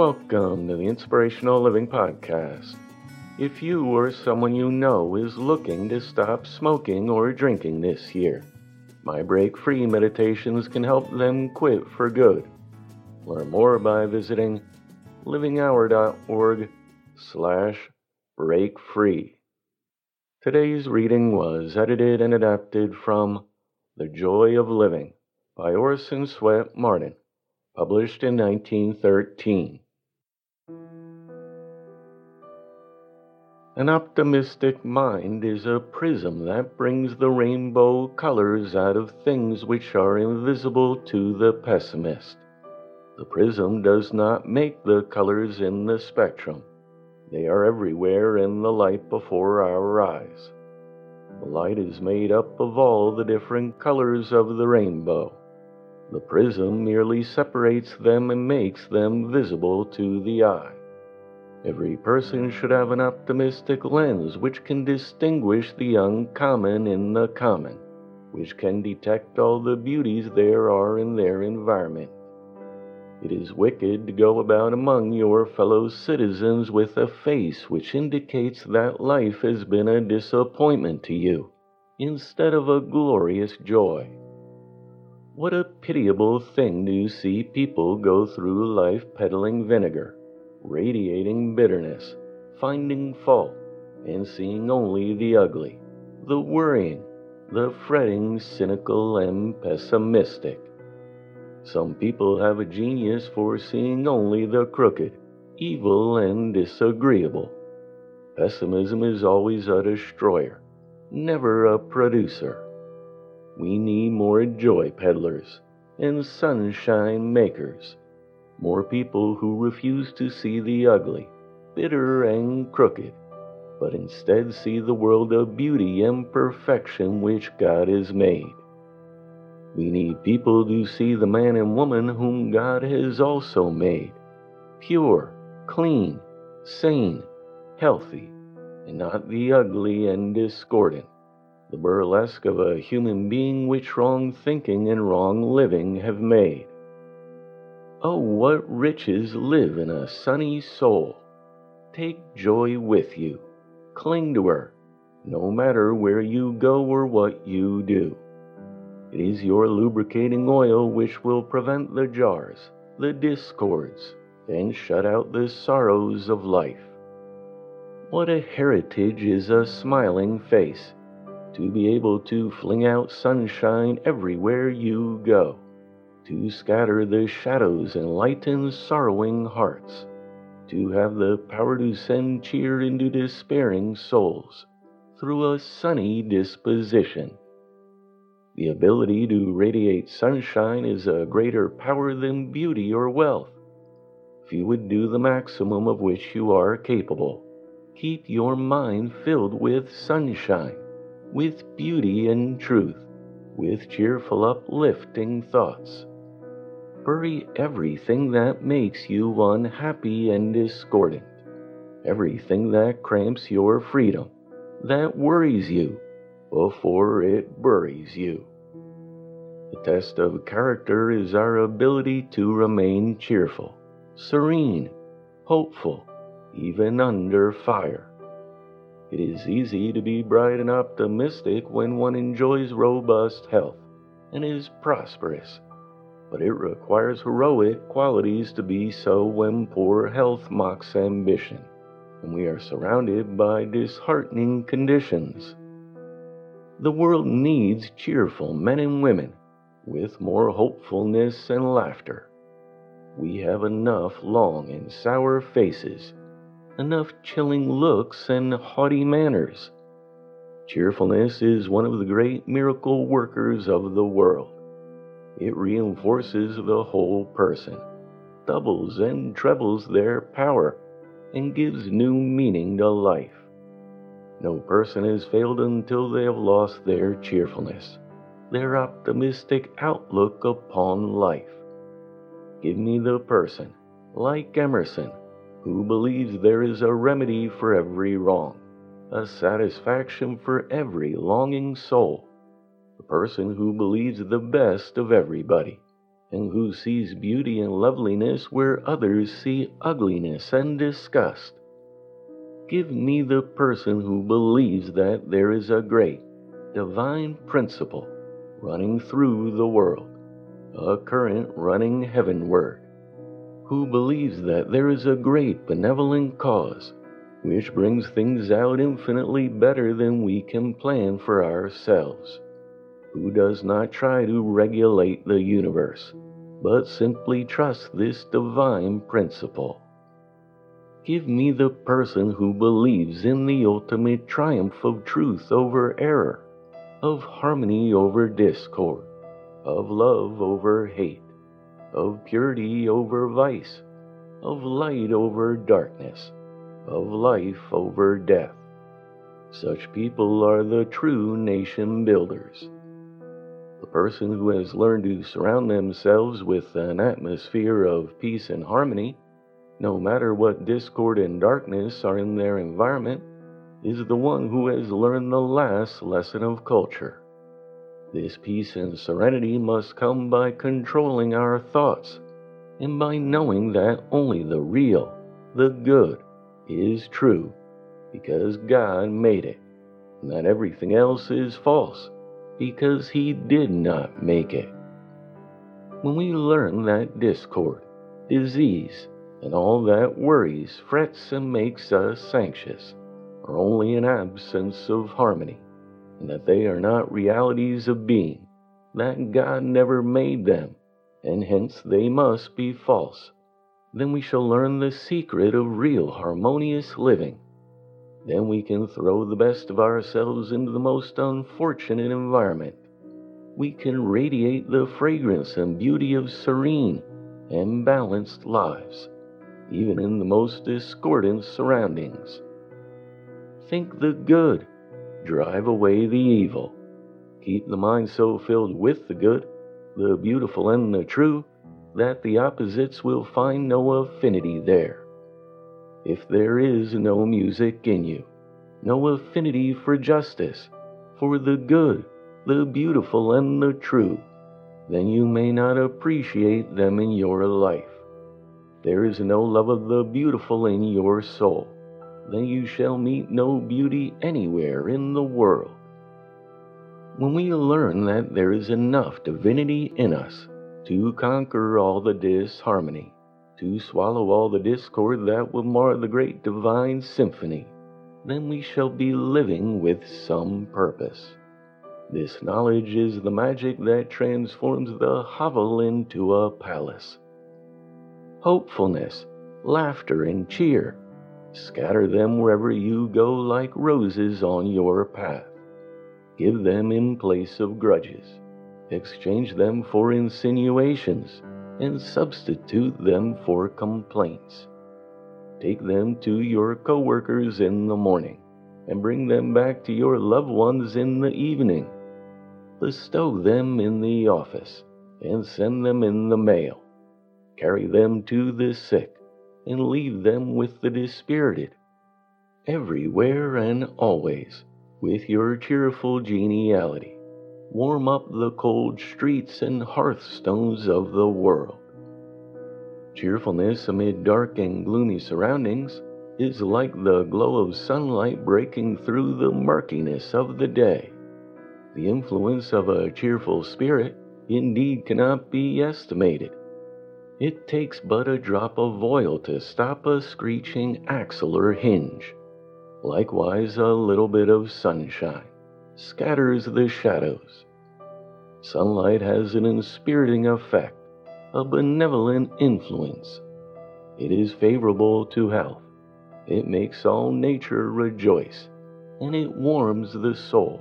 Welcome to the Inspirational Living Podcast. If you or someone you know is looking to stop smoking or drinking this year, my break free meditations can help them quit for good. Learn more by visiting livinghour.org slash break free. Today's reading was edited and adapted from The Joy of Living by Orison Swett Marden, published in 1913. An optimistic mind is a prism that brings the rainbow colors out of things which are invisible to the pessimist. The prism does not make the colors in the spectrum. They are everywhere in the light before our eyes. The light is made up of all the different colors of the rainbow. The prism merely separates them and makes them visible to the eye. Every person should have an optimistic lens which can distinguish the uncommon in the common, which can detect all the beauties there are in their environment. It is wicked to go about among your fellow citizens with a face which indicates that life has been a disappointment to you, instead of a glorious joy. What a pitiable thing to see people go through life peddling vinegar, radiating bitterness, finding fault, and seeing only the ugly, the worrying, the fretting, cynical, and pessimistic. Some people have a genius for seeing only the crooked, evil, and disagreeable. Pessimism is always a destroyer, never a producer. We need more joy peddlers and sunshine makers, more people who refuse to see the ugly, bitter, and crooked, but instead see the world of beauty and perfection which God has made. We need people to see the man and woman whom God has also made, pure, clean, sane, healthy, and not the ugly and discordant the burlesque of a human being which wrong thinking and wrong living have made. Oh, what riches live in a sunny soul! Take joy with you. Cling to her, no matter where you go or what you do. It is your lubricating oil which will prevent the jars, the discords, and shut out the sorrows of life. What a heritage is a smiling face! to be able to fling out sunshine everywhere you go, to scatter the shadows and lighten sorrowing hearts, to have the power to send cheer into despairing souls through a sunny disposition. The ability to radiate sunshine is a greater power than beauty or wealth. If you would do the maximum of which you are capable, keep your mind filled with sunshine with beauty and truth, with cheerful, uplifting thoughts. Bury everything that makes you unhappy and discordant, everything that cramps your freedom, that worries you, before it buries you. The test of character is our ability to remain cheerful, serene, hopeful, even under fire. It is easy to be bright and optimistic when one enjoys robust health and is prosperous but it requires heroic qualities to be so when poor health mocks ambition, and we are surrounded by disheartening conditions. The world needs cheerful men and women with more hopefulness and laughter. We have enough long and sour faces, enough chilling looks and haughty manners. Cheerfulness is one of the great miracle workers of the world. It reinforces the whole person, doubles and trebles their power, and gives new meaning to life. No person has failed until they have lost their cheerfulness, their optimistic outlook upon life. Give me the person, like Emerson, who believes there is a remedy for every wrong, a satisfaction for every longing soul the person who believes the best of everybody, and who sees beauty and loveliness where others see ugliness and disgust. Give me the person who believes that there is a great, divine principle running through the world, a current running heavenward, who believes that there is a great benevolent cause which brings things out infinitely better than we can plan for ourselves who does not try to regulate the universe, but simply trusts this divine principle. Give me the person who believes in the ultimate triumph of truth over error, of harmony over discord, of love over hate, of purity over vice, of light over darkness, of life over death. Such people are the true nation builders. The person who has learned to surround themselves with an atmosphere of peace and harmony, no matter what discord and darkness are in their environment, is the one who has learned the last lesson of culture. This peace and serenity must come by controlling our thoughts and by knowing that only the real, the good, is true because God made it, and that everything else is false because he did not make it. When we learn that discord, disease, and all that worries, frets, and makes us anxious are only an absence of harmony, and that they are not realities of being, that God never made them, and hence they must be false, then we shall learn the secret of real harmonious living then we can throw the best of ourselves into the most unfortunate environment. We can radiate the fragrance and beauty of serene and balanced lives, even in the most discordant surroundings. Think the good, drive away the evil. Keep the mind so filled with the good, the beautiful, and the true that the opposites will find no affinity there if there is no music in you, no affinity for justice, for the good, the beautiful, and the true, then you may not appreciate them in your life. There is no love of the beautiful in your soul, then you shall meet no beauty anywhere in the world. When we learn that there is enough divinity in us to conquer all the disharmony, to swallow all the discord that will mar the great divine symphony, then we shall be living with some purpose. This knowledge is the magic that transforms the hovel into a palace. Hopefulness, laughter, and cheer. Scatter them wherever you go like roses on your path. Give them in place of grudges. Exchange them for insinuations and substitute them for complaints. Take them to your coworkers in the morning and bring them back to your loved ones in the evening. Bestow them in the office and send them in the mail carry them to the sick, and leave them with the dispirited. Everywhere and always, with your cheerful geniality, warm up the cold streets and hearthstones of the world. Cheerfulness amid dark and gloomy surroundings is like the glow of sunlight breaking through the murkiness of the day. The influence of a cheerful spirit indeed cannot be estimated. It takes but a drop of oil to stop a screeching axle or hinge. Likewise, a little bit of sunshine scatters the shadows. Sunlight has an inspiriting effect, a benevolent influence. It is favorable to health. It makes all nature rejoice, and it warms the soul.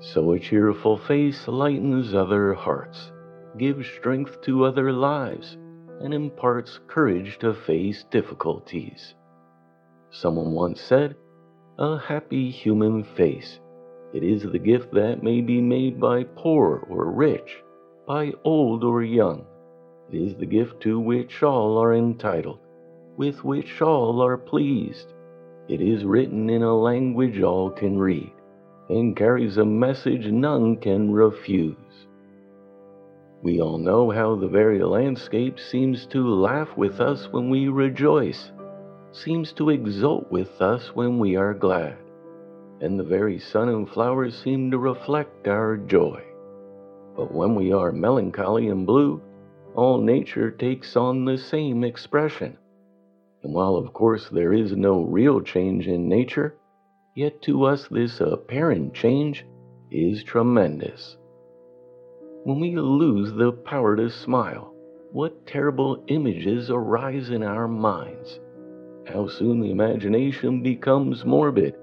So a cheerful face lightens other hearts, gives strength to other lives, and imparts courage to face difficulties. Someone once said, A happy human face. It is the gift that may be made by poor or rich, by old or young. It is the gift to which all are entitled, with which all are pleased. It is written in a language all can read and carries a message none can refuse. We all know how the very landscape seems to laugh with us when we rejoice, seems to exult with us when we are glad, and the very sun and flowers seem to reflect our joy. But when we are melancholy and blue, all nature takes on the same expression. And while, of course, there is no real change in nature, Yet to us, this apparent change is tremendous. When we lose the power to smile, what terrible images arise in our minds? How soon the imagination becomes morbid.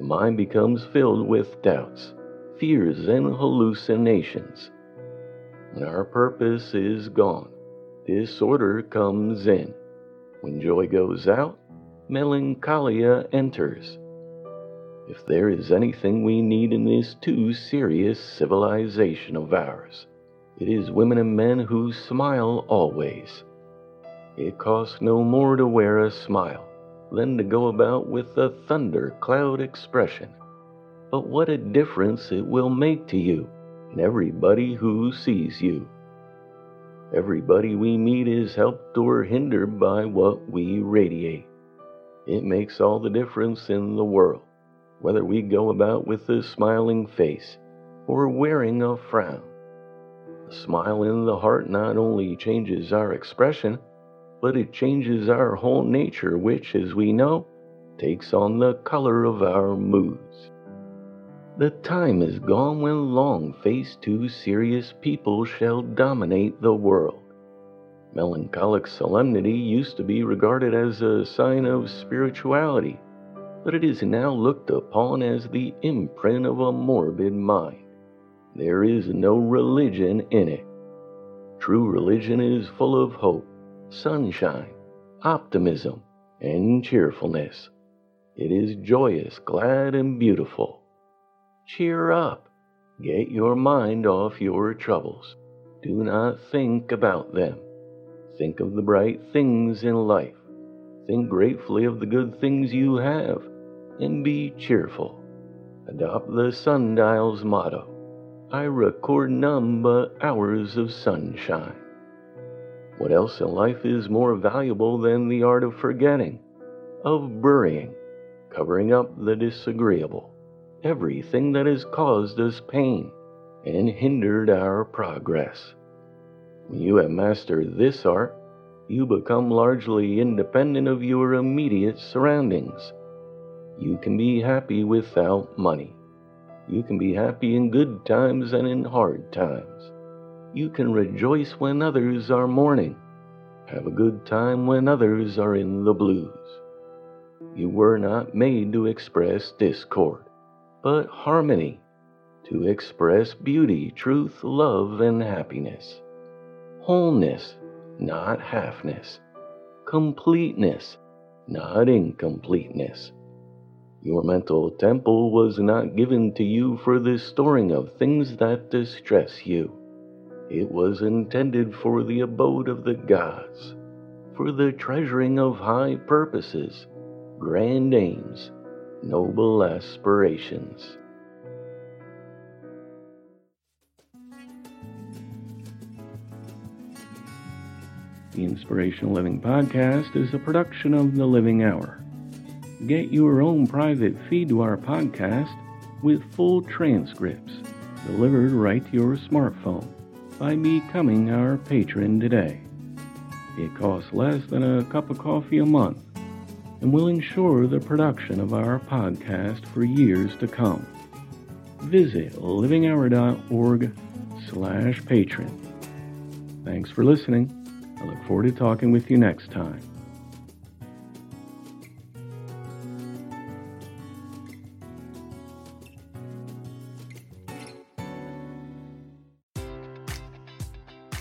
The mind becomes filled with doubts, fears, and hallucinations. When our purpose is gone, disorder comes in. When joy goes out, melancholia enters. If there is anything we need in this too serious civilization of ours, it is women and men who smile always. It costs no more to wear a smile than to go about with a thundercloud expression. But what a difference it will make to you and everybody who sees you. Everybody we meet is helped or hindered by what we radiate. It makes all the difference in the world whether we go about with a smiling face or wearing a frown. A smile in the heart not only changes our expression, but it changes our whole nature, which, as we know, takes on the color of our moods. The time is gone when long faced, too serious people shall dominate the world. Melancholic solemnity used to be regarded as a sign of spirituality but it is now looked upon as the imprint of a morbid mind. There is no religion in it. True religion is full of hope, sunshine, optimism, and cheerfulness. It is joyous, glad, and beautiful. Cheer up. Get your mind off your troubles. Do not think about them. Think of the bright things in life. Think gratefully of the good things you have and be cheerful. Adopt the sundial's motto I record none but hours of sunshine. What else in life is more valuable than the art of forgetting, of burying, covering up the disagreeable, everything that has caused us pain and hindered our progress? When you have mastered this art, you become largely independent of your immediate surroundings you can be happy without money. You can be happy in good times and in hard times. You can rejoice when others are mourning. Have a good time when others are in the blues. You were not made to express discord, but harmony, to express beauty, truth, love, and happiness. Wholeness, not halfness. Completeness, not incompleteness your mental temple was not given to you for the storing of things that distress you. It was intended for the abode of the gods, for the treasuring of high purposes, grand aims, noble aspirations. The Inspirational Living Podcast is a production of The Living Hour. Get your own private feed to our podcast with full transcripts delivered right to your smartphone by becoming our patron today. It costs less than a cup of coffee a month and will ensure the production of our podcast for years to come. Visit livinghour.org slash patron. Thanks for listening. I look forward to talking with you next time.